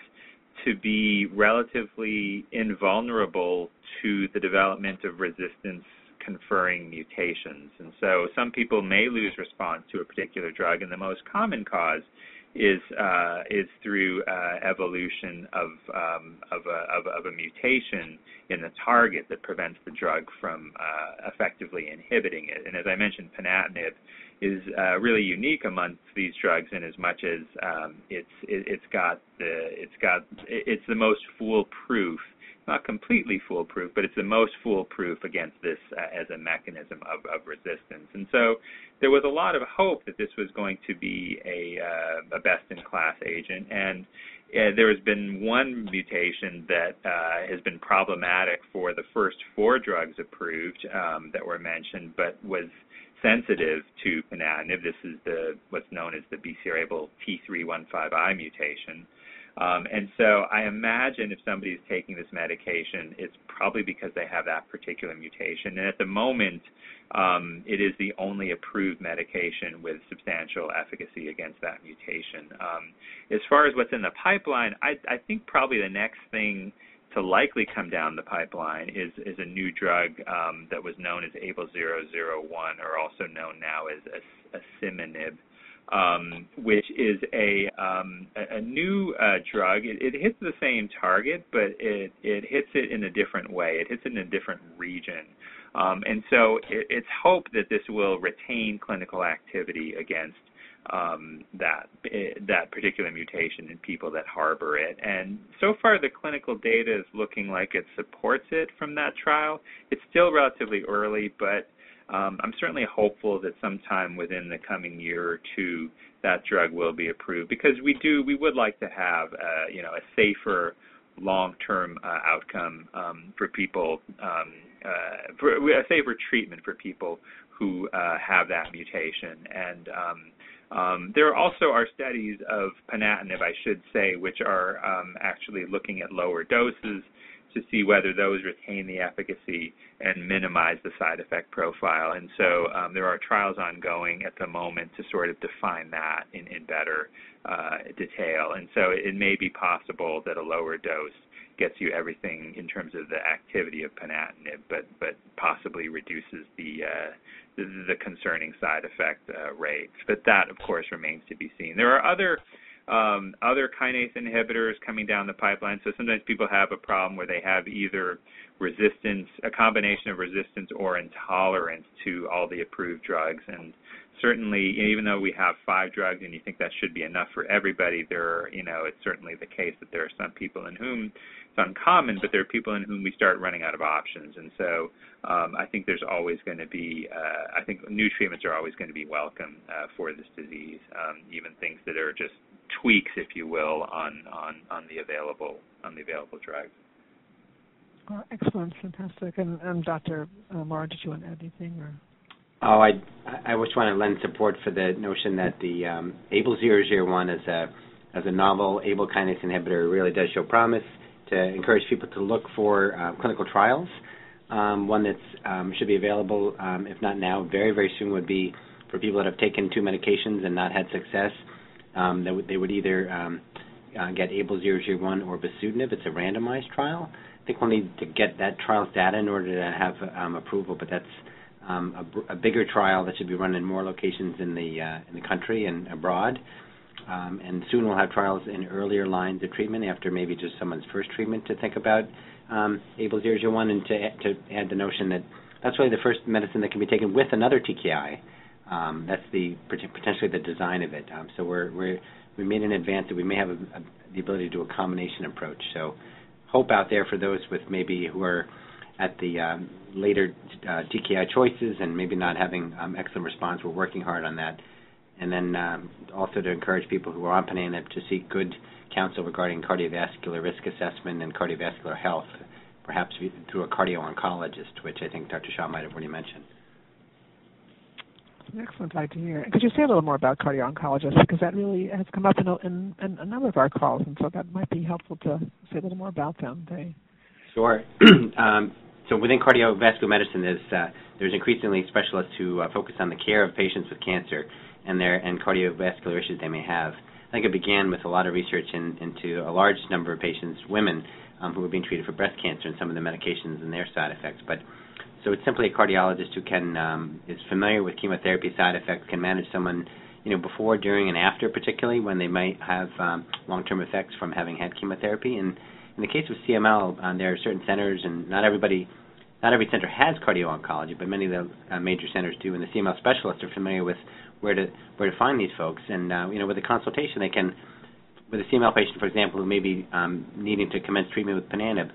to be relatively invulnerable to the development of resistance conferring mutations. And so some people may lose response to a particular drug, and the most common cause is uh, is through uh, evolution of, um, of, a, of, of, a, mutation in the target that prevents the drug from uh, effectively inhibiting it. And as I mentioned, ponatinib is uh, really unique amongst these drugs in as much as um, it's it, has got the it's got it's the most foolproof not completely foolproof, but it's the most foolproof against this uh, as a mechanism of, of resistance. And so there was a lot of hope that this was going to be a, uh, a best-in-class agent, and uh, there has been one mutation that uh, has been problematic for the first four drugs approved um, that were mentioned, but was sensitive to ponatinib. This is the what's known as the BCR-ABL T315I mutation. Um, and so I imagine if somebody is taking this medication, it's probably because they have that particular mutation. And at the moment, um, it is the only approved medication with substantial efficacy against that mutation. Um, as far as what's in the pipeline, I, I think probably the next thing to likely come down the pipeline is is a new drug um, that was known as ABL001, or also known now as asciminib um, which is a um, a, new uh, drug. It, it, hits the same target, but it it hits it in a different way. It hits it in a different region. Um, and so it, it's hoped that this will retain clinical activity against um, that that particular mutation in people that harbor it. And so far, the clinical data is looking like it supports it from that trial. It's still relatively early, but um, I'm certainly hopeful that sometime within the coming year or two that drug will be approved because we do we would like to have uh, you know a safer long-term uh, outcome um, for people um, uh, for a safer treatment for people who uh, have that mutation. And um, um, there also are studies of ponatinib, I should say, which are um, actually looking at lower doses to see whether those retain the efficacy and minimize the side effect profile. And so um, there are trials ongoing at the moment to sort of define that in, in better uh, detail. And so it may be possible that a lower dose gets you everything in terms of the activity of ponatinib, but but possibly reduces the uh, the, the concerning side effect uh, rates. But that, of course, remains to be seen. There are other um, other kinase inhibitors coming down the pipeline. So sometimes people have a problem where they have either resistance, a combination of resistance or intolerance to all the approved drugs. And certainly, even though we have five drugs and you think that should be enough for everybody, there are, you know, it's certainly the case that there are some people in whom uncommon, but there are people in whom we start running out of options. And so um, I think there's always going to be, uh, I think new treatments are always going to be welcome uh, for this disease, um, even things that are just tweaks, if you will, on on on the available on the available drugs. Oh, excellent, fantastic. And, and Dr. Uh, Mauro, did you want to add anything? Or? Oh, I I just want to lend support for the notion that the um, ABL001 as a as a novel ABL kinase inhibitor really does show promise to encourage people to look for uh, clinical trials. Um, one that um, should be available, um, if not now, very very soon would be for people that have taken two medications and not had success. Um, they, would, they would either uh, get ABL-001 or bosutinib. It's a randomized trial. I think we'll need to get that trial's data in order to have um, approval, but that's um, a, a, bigger trial that should be run in more locations in the uh, in the country and abroad. Um, and soon we'll have trials in earlier lines of treatment after maybe just someone's first treatment to think about um, ABL-001 and to, to add the notion that that's really the first medicine that can be taken with another TKI. Um, that's the potentially the design of it. Um, so we're, we're we made an advance that we may have a, a, the ability to do a combination approach. So hope out there for those with maybe who are at the um, later uh, TKI choices and maybe not having um, excellent response. We're working hard on that. And then um, also to encourage people who are on ponatinib to seek good counsel regarding cardiovascular risk assessment and cardiovascular health, perhaps through a cardio-oncologist, which I think Dr. Shah might have already mentioned. Excellent idea. Could you say a little more about cardio-oncologists because that really has come up in a, in, in a number of our calls, and so that might be helpful to say a little more about them. They... Sure. um, so within cardiovascular medicine, there's uh, there's increasingly specialists who uh, focus on the care of patients with cancer and their and cardiovascular issues they may have. I think it began with a lot of research in, into a large number of patients, women, um, who were being treated for breast cancer and some of the medications and their side effects. But so it's simply a cardiologist who can um, is familiar with chemotherapy side effects, can manage someone, you know, before, during, and after, particularly when they might have um, long-term effects from having had chemotherapy. And in the case of CML, uh, there are certain centers, and not everybody, not every center has cardio-oncology, but many of the uh, major centers do. And the CML specialists are familiar with where to where to find these folks. And uh, you know, with a consultation, they can, with a CML patient, for example, who may be um, needing to commence treatment with ponatinib,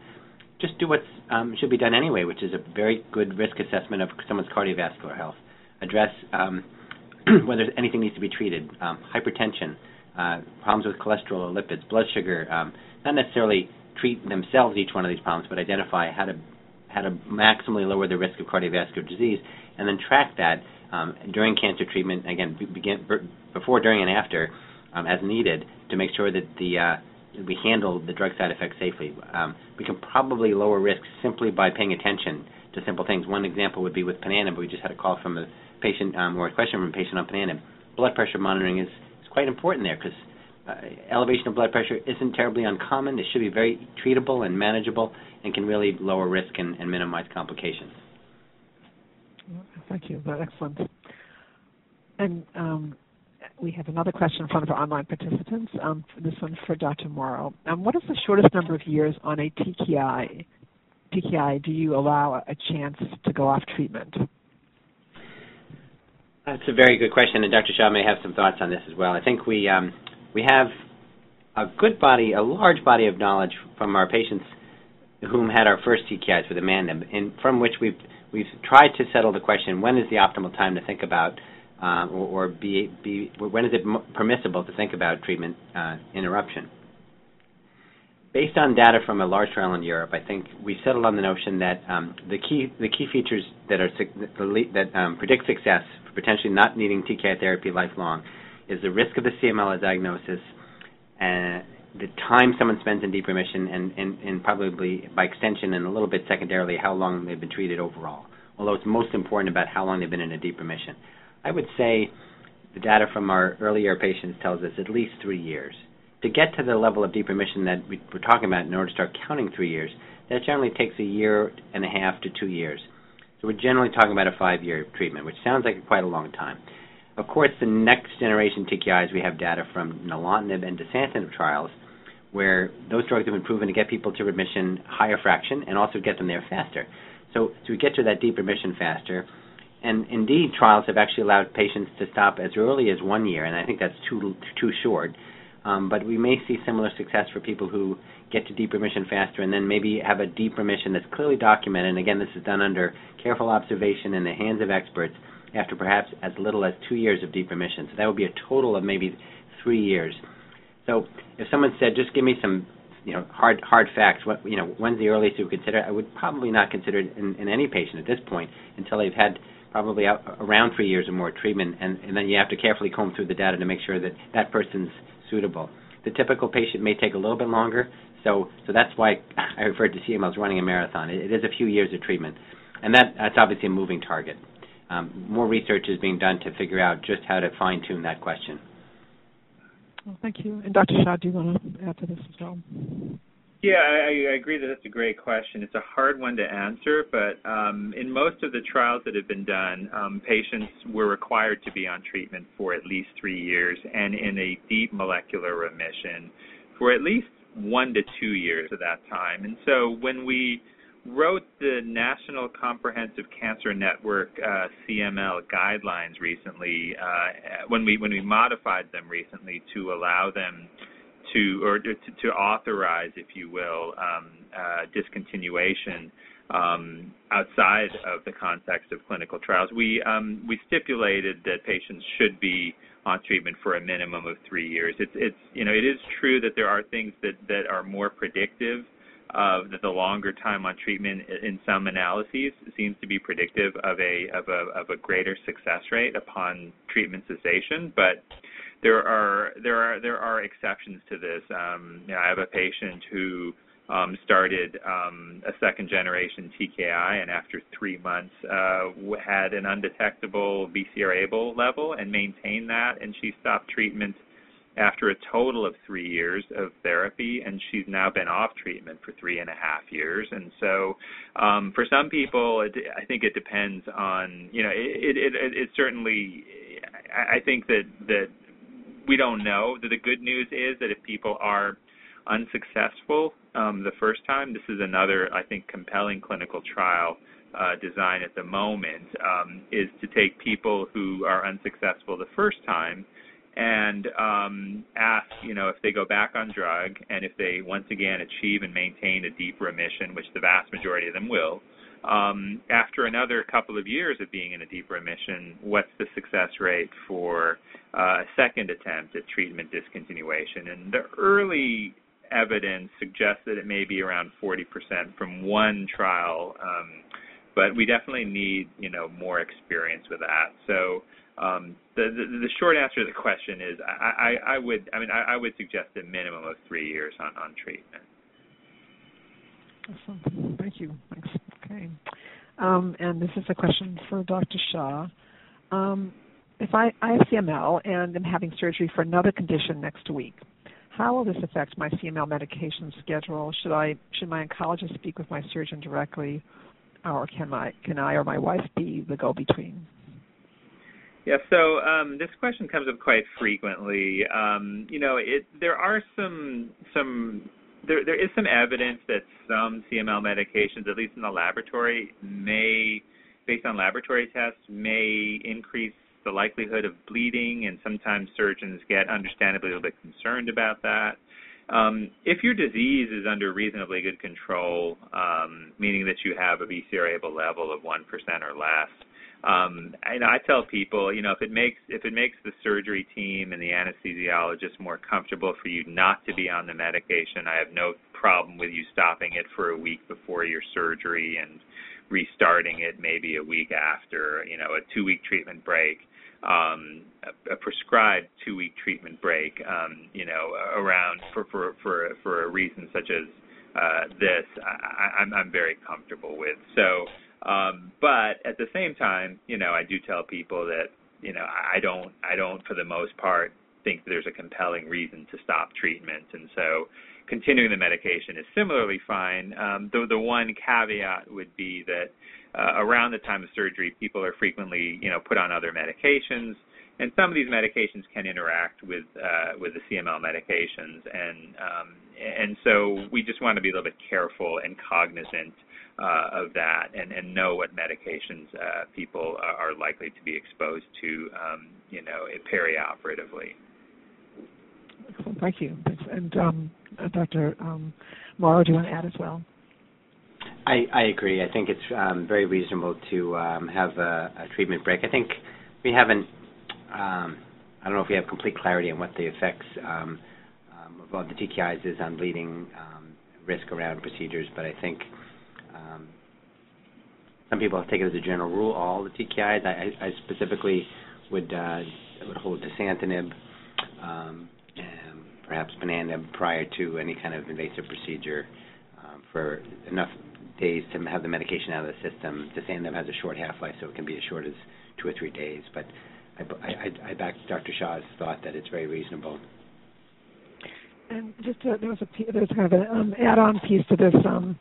just do what um, should be done anyway, which is a very good risk assessment of someone's cardiovascular health. Address um, whether anything needs to be treated, um, hypertension, uh, problems with cholesterol or lipids, blood sugar. Um, not necessarily treat themselves each one of these problems, but identify how to how to maximally lower the risk of cardiovascular disease, and then track that um, during cancer treatment, again, begin, before, during, and after, um, as needed, to make sure that the uh, we handle the drug side effects safely. Um, we can probably lower risks simply by paying attention to simple things. One example would be with ponatinib. We just had a call from a patient um, or a question from a patient on ponatinib. Blood pressure monitoring is, is quite important there because uh, elevation of blood pressure isn't terribly uncommon. It should be very treatable and manageable and can really lower risk and, and minimize complications. Thank you. Excellent. And um, we have another question from our online participants. Um, this one for Dr. Mauro. Um, what is the shortest number of years on a TKI? TKI do you allow a chance to go off treatment? That's a very good question, and Dr. Shah may have some thoughts on this as well. I think we um, we have a good body, a large body of knowledge from our patients whom had our first TKIs with imatinib, and from which we've we've tried to settle the question: when is the optimal time to think about, um, or, or be, be when is it permissible to think about treatment uh, interruption? Based on data from a large trial in Europe, I think we settled on the notion that um, the key the key features that are that um, predict success for potentially not needing TKI therapy lifelong is the risk of the CML diagnosis, and the time someone spends in deep remission, and, and, and probably by extension and a little bit secondarily, how long they've been treated overall. Although it's most important about how long they've been in a deep remission. I would say the data from our earlier patients tells us at least three years. To get to the level of deep remission that we, we're talking about in order to start counting three years, that generally takes a year and a half to two years. So we're generally talking about a five-year treatment, which sounds like quite a long time. Of course, the next generation TKIs, we have data from nilotinib and dasatinib trials where those drugs have been proven to get people to remission higher fraction and also get them there faster. So, we get to that deep remission faster. And indeed, trials have actually allowed patients to stop as early as one year, and I think that's too too short. Um, but we may see similar success for people who get to deep remission faster and then maybe have a deep remission that's clearly documented. And again, this is done under careful observation in the hands of experts after perhaps as little as two years of deep remission. So that would be a total of maybe three years. So if someone said, just give me some, you know, hard hard facts, what you know, when's the earliest you would consider? I would probably not consider it in, in any patient at this point until they've had probably out, around three years or more treatment, and, and then you have to carefully comb through the data to make sure that that person's suitable. The typical patient may take a little bit longer. So, so that's why I referred to CML as running a marathon. It, it is a few years of treatment, and that that's obviously a moving target. Um, more research is being done to figure out just how to fine tune that question. Well, thank you. And Dr. Shah, do you want to add to this as well? Yeah, I, I agree that that's a great question. It's a hard one to answer, but um, in most of the trials that have been done, um, patients were required to be on treatment for at least three years and in a deep molecular remission for at least one to two years of that time. And so when we wrote the National Comprehensive Cancer Network uh, CML guidelines recently, uh, when we when we modified them recently to allow them to or to, to authorize, if you will, um, uh, discontinuation um, outside of the context of clinical trials. We um, we stipulated that patients should be on treatment for a minimum of three years. It's it's you know it is true that there are things that that are more predictive. That the longer time on treatment in some analyses seems to be predictive of a of a of a greater success rate upon treatment cessation, but there are there are there are exceptions to this. Um, you know, I have a patient who um, started um, a second generation TKI and after three months uh, had an undetectable BCR-ABL level and maintained that, and she stopped treatment after a total of three years of therapy, and she's now been off treatment for three and a half years. And so, um, for some people, it, I think it depends on you know it it, it, it certainly. I think that that we don't know. The good news is that if people are unsuccessful um, the first time, this is another, I think, compelling clinical trial uh, design at the moment, um, is to take people who are unsuccessful the first time and um, ask, you know, if they go back on drug and if they once again achieve and maintain a deep remission, which the vast majority of them will, um, after another couple of years of being in a deep remission, what's the success rate for uh, a second attempt at treatment discontinuation? And the early evidence suggests that it may be around 40% from one trial, um, but we definitely need, you know, more experience with that. So um, the, the, the short answer to the question is I, I, I would I mean I, I would suggest a minimum of three years on, on treatment. Awesome. Thank you. Thanks. Okay. Um, and this is a question for Dr. Shah. Um, if I, I have CML and am having surgery for another condition next week, how will this affect my CML medication schedule? Should I should my oncologist speak with my surgeon directly, or can my can I or my wife be the go-between? Yeah, so um, this question comes up quite frequently. Um, you know, it there are some some there there is some evidence that some CML medications, at least in the laboratory, may, based on laboratory tests, may increase the likelihood of bleeding, and sometimes surgeons get understandably a little bit concerned about that. Um, if your disease is under reasonably good control, um, meaning that you have a BCR-ABL level of one percent or less, um, and I tell people, you know, if it makes if it makes the surgery team and the anesthesiologist more comfortable for you not to be on the medication, I have no problem with you stopping it for a week before your surgery and restarting it maybe a week after, you know, a two-week treatment break. Um, a, prescribed two-week treatment break, um, you know, around for for for for a reason such as uh, this, I, I'm I'm very comfortable with. So um, but at the same time, you know, I do tell people that, you know, I don't, I don't, for the most part, think there's a compelling reason to stop treatment, and so continuing the medication is similarly fine. Um, the one caveat would be that uh, around the time of surgery, people are frequently, you know, put on other medications, and some of these medications can interact with uh, with the CML medications, and um, and so we just want to be a little bit careful and cognizant uh, of that and, and know what medications uh, people are likely to be exposed to, um, you know, perioperatively. Thank you. And um, uh, Dr. Um, Mauro, do you want to add as well? I, I agree. I think it's um, very reasonable to um, have a, a, treatment break. I think we haven't. Um, I don't know if we have complete clarity on what the effects um, um, of the TKIs is on bleeding um, risk around procedures, but I think um, some people take it as a general rule, all the TKIs. I, I specifically would uh, would hold dasatinib, um, and perhaps ponatinib prior to any kind of invasive procedure um, for enough days to have the medication out of the system. Dasatinib has a short half-life, so it can be as short as two or three days. But I, I, I back Dr. Shah's thought that it's very reasonable. And just to, there was a there was kind of an um, add-on piece to this. Um,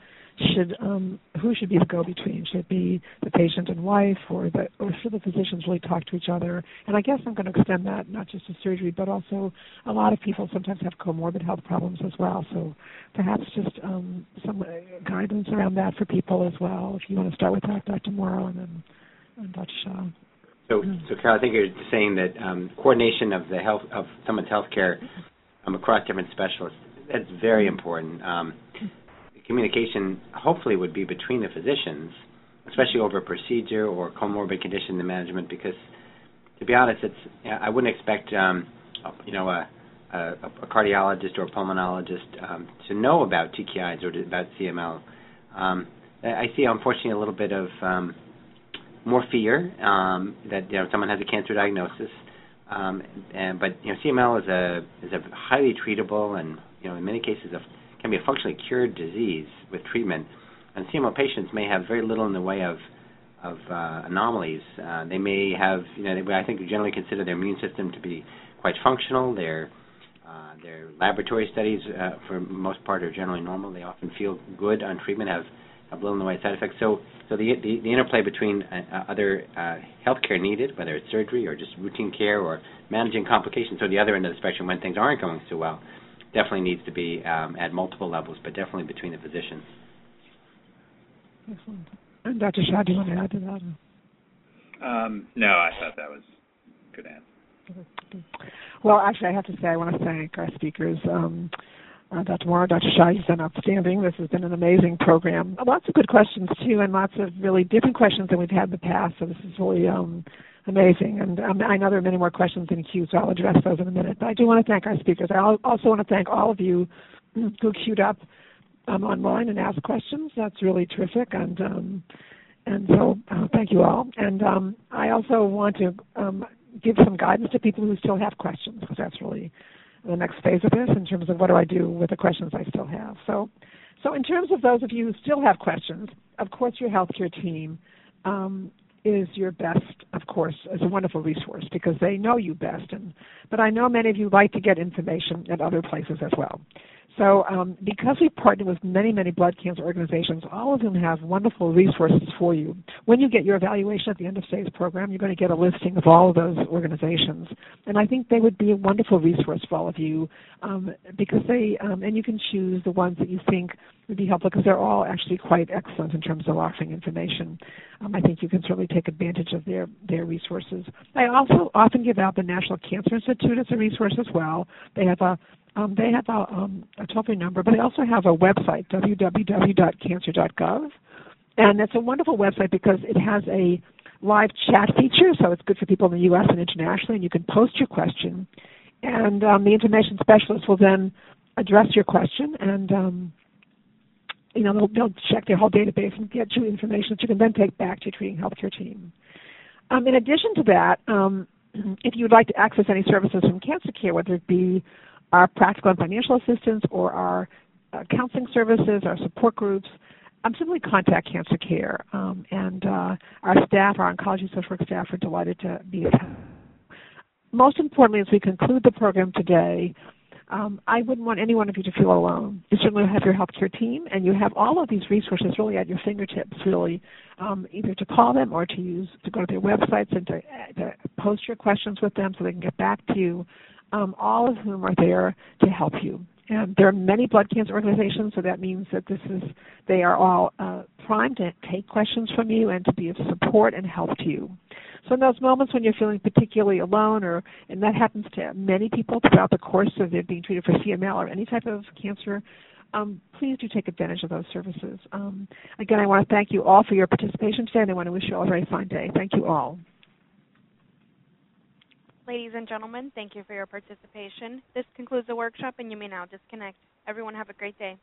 should um, who should be the go-between? Should it be the patient and wife, or the or should the physicians really talk to each other? And I guess I'm going to extend that not just to surgery, but also a lot of people sometimes have comorbid health problems as well. So perhaps just um, some guidance around that for people as well. If you want to start with that, Dr. Mauro, and then and Dr. Shah. So, so Carol, I think you're saying that um, coordination of the health of someone's health care um, across different specialists that's very important. Communication hopefully would be between the physicians, especially over a procedure or comorbid condition management, because to be honest, it's I wouldn't expect um, you know a, a, a cardiologist or a pulmonologist um, to know about TKIs or about CML. Um, I see unfortunately a little bit of um, more fear um, that you know someone has a cancer diagnosis, um, and but you know CML is a is a highly treatable and you know in many cases a can be a functionally cured disease with treatment. And CML patients may have very little in the way of of uh, anomalies. Uh, they may have, you know, they, I think we generally consider their immune system to be quite functional. Their uh, their laboratory studies, uh, for most part, are generally normal. They often feel good on treatment, have have little in the way of side effects. So, so the the, the interplay between uh other uh, healthcare needed, whether it's surgery or just routine care or managing complications, so the other end of the spectrum when things aren't going so well, definitely needs to be um, at multiple levels, but definitely between the physicians. Excellent. And Dr. Shah, do you want to add to that? Um, no, I thought that was a good answer. Well, actually, I have to say I want to thank our speakers. Um, uh, Dr. Mauro, Dr. Shah, you've been outstanding. This has been an amazing program. Lots of good questions, too, and lots of really different questions than we've had in the past. So this is really um, amazing. And um, I know there are many more questions in queue, so I'll address those in a minute. But I do want to thank our speakers. I also want to thank all of you who queued up um, online and asked questions. That's really terrific. And um, and so uh, thank you all. And um, I also want to um, give some guidance to people who still have questions because that's really the next phase of this in terms of what do I do with the questions I still have. So, so in terms of those of you who still have questions, of course your healthcare team um, is your best, of course, as a wonderful resource because they know you best. And but I know many of you like to get information at other places as well. So, um, because we partner with many, many blood cancer organizations, all of them have wonderful resources for you. When you get your evaluation at the end of today's program, you're going to get a listing of all of those organizations, and I think they would be a wonderful resource for all of you um, because they um, and you can choose the ones that you think would be helpful because they're all actually quite excellent in terms of offering information. Um, I think you can certainly take advantage of their their resources. I also often give out the National Cancer Institute as a resource as well. They have a um, they have a, um, a toll free number, but they also have a website, www.cancer.gov. And it's a wonderful website because it has a live chat feature, so it's good for people in the U.S. and internationally, and you can post your question. And um, the information specialist will then address your question, and um, you know they'll, they'll check their whole database and get you information that you can then take back to your treating healthcare team. Um, in addition to that, um, if you'd like to access any services from Cancer Care, whether it be our practical and financial assistance or our uh, counseling services, our support groups, um, simply contact Cancer Care. Um, and uh, our staff, our oncology social work staff, are delighted to be help. Most importantly, as we conclude the program today, um, I wouldn't want any one of you to feel alone. You certainly have your healthcare team, and you have all of these resources really at your fingertips, really, um, either to call them or to use to go to their websites and to, to post your questions with them so they can get back to you um, all of whom are there to help you. And there are many blood cancer organizations, so that means that this is they are all uh, primed to take questions from you and to be of support and help to you. So in those moments when you're feeling particularly alone, or and that happens to many people throughout the course of their being treated for CML or any type of cancer, um, please do take advantage of those services. Um, again, I want to thank you all for your participation today, and I want to wish you all a very fine day. Thank you all. Ladies and gentlemen, thank you for your participation. This concludes the workshop, and you may now disconnect. Everyone have a great day.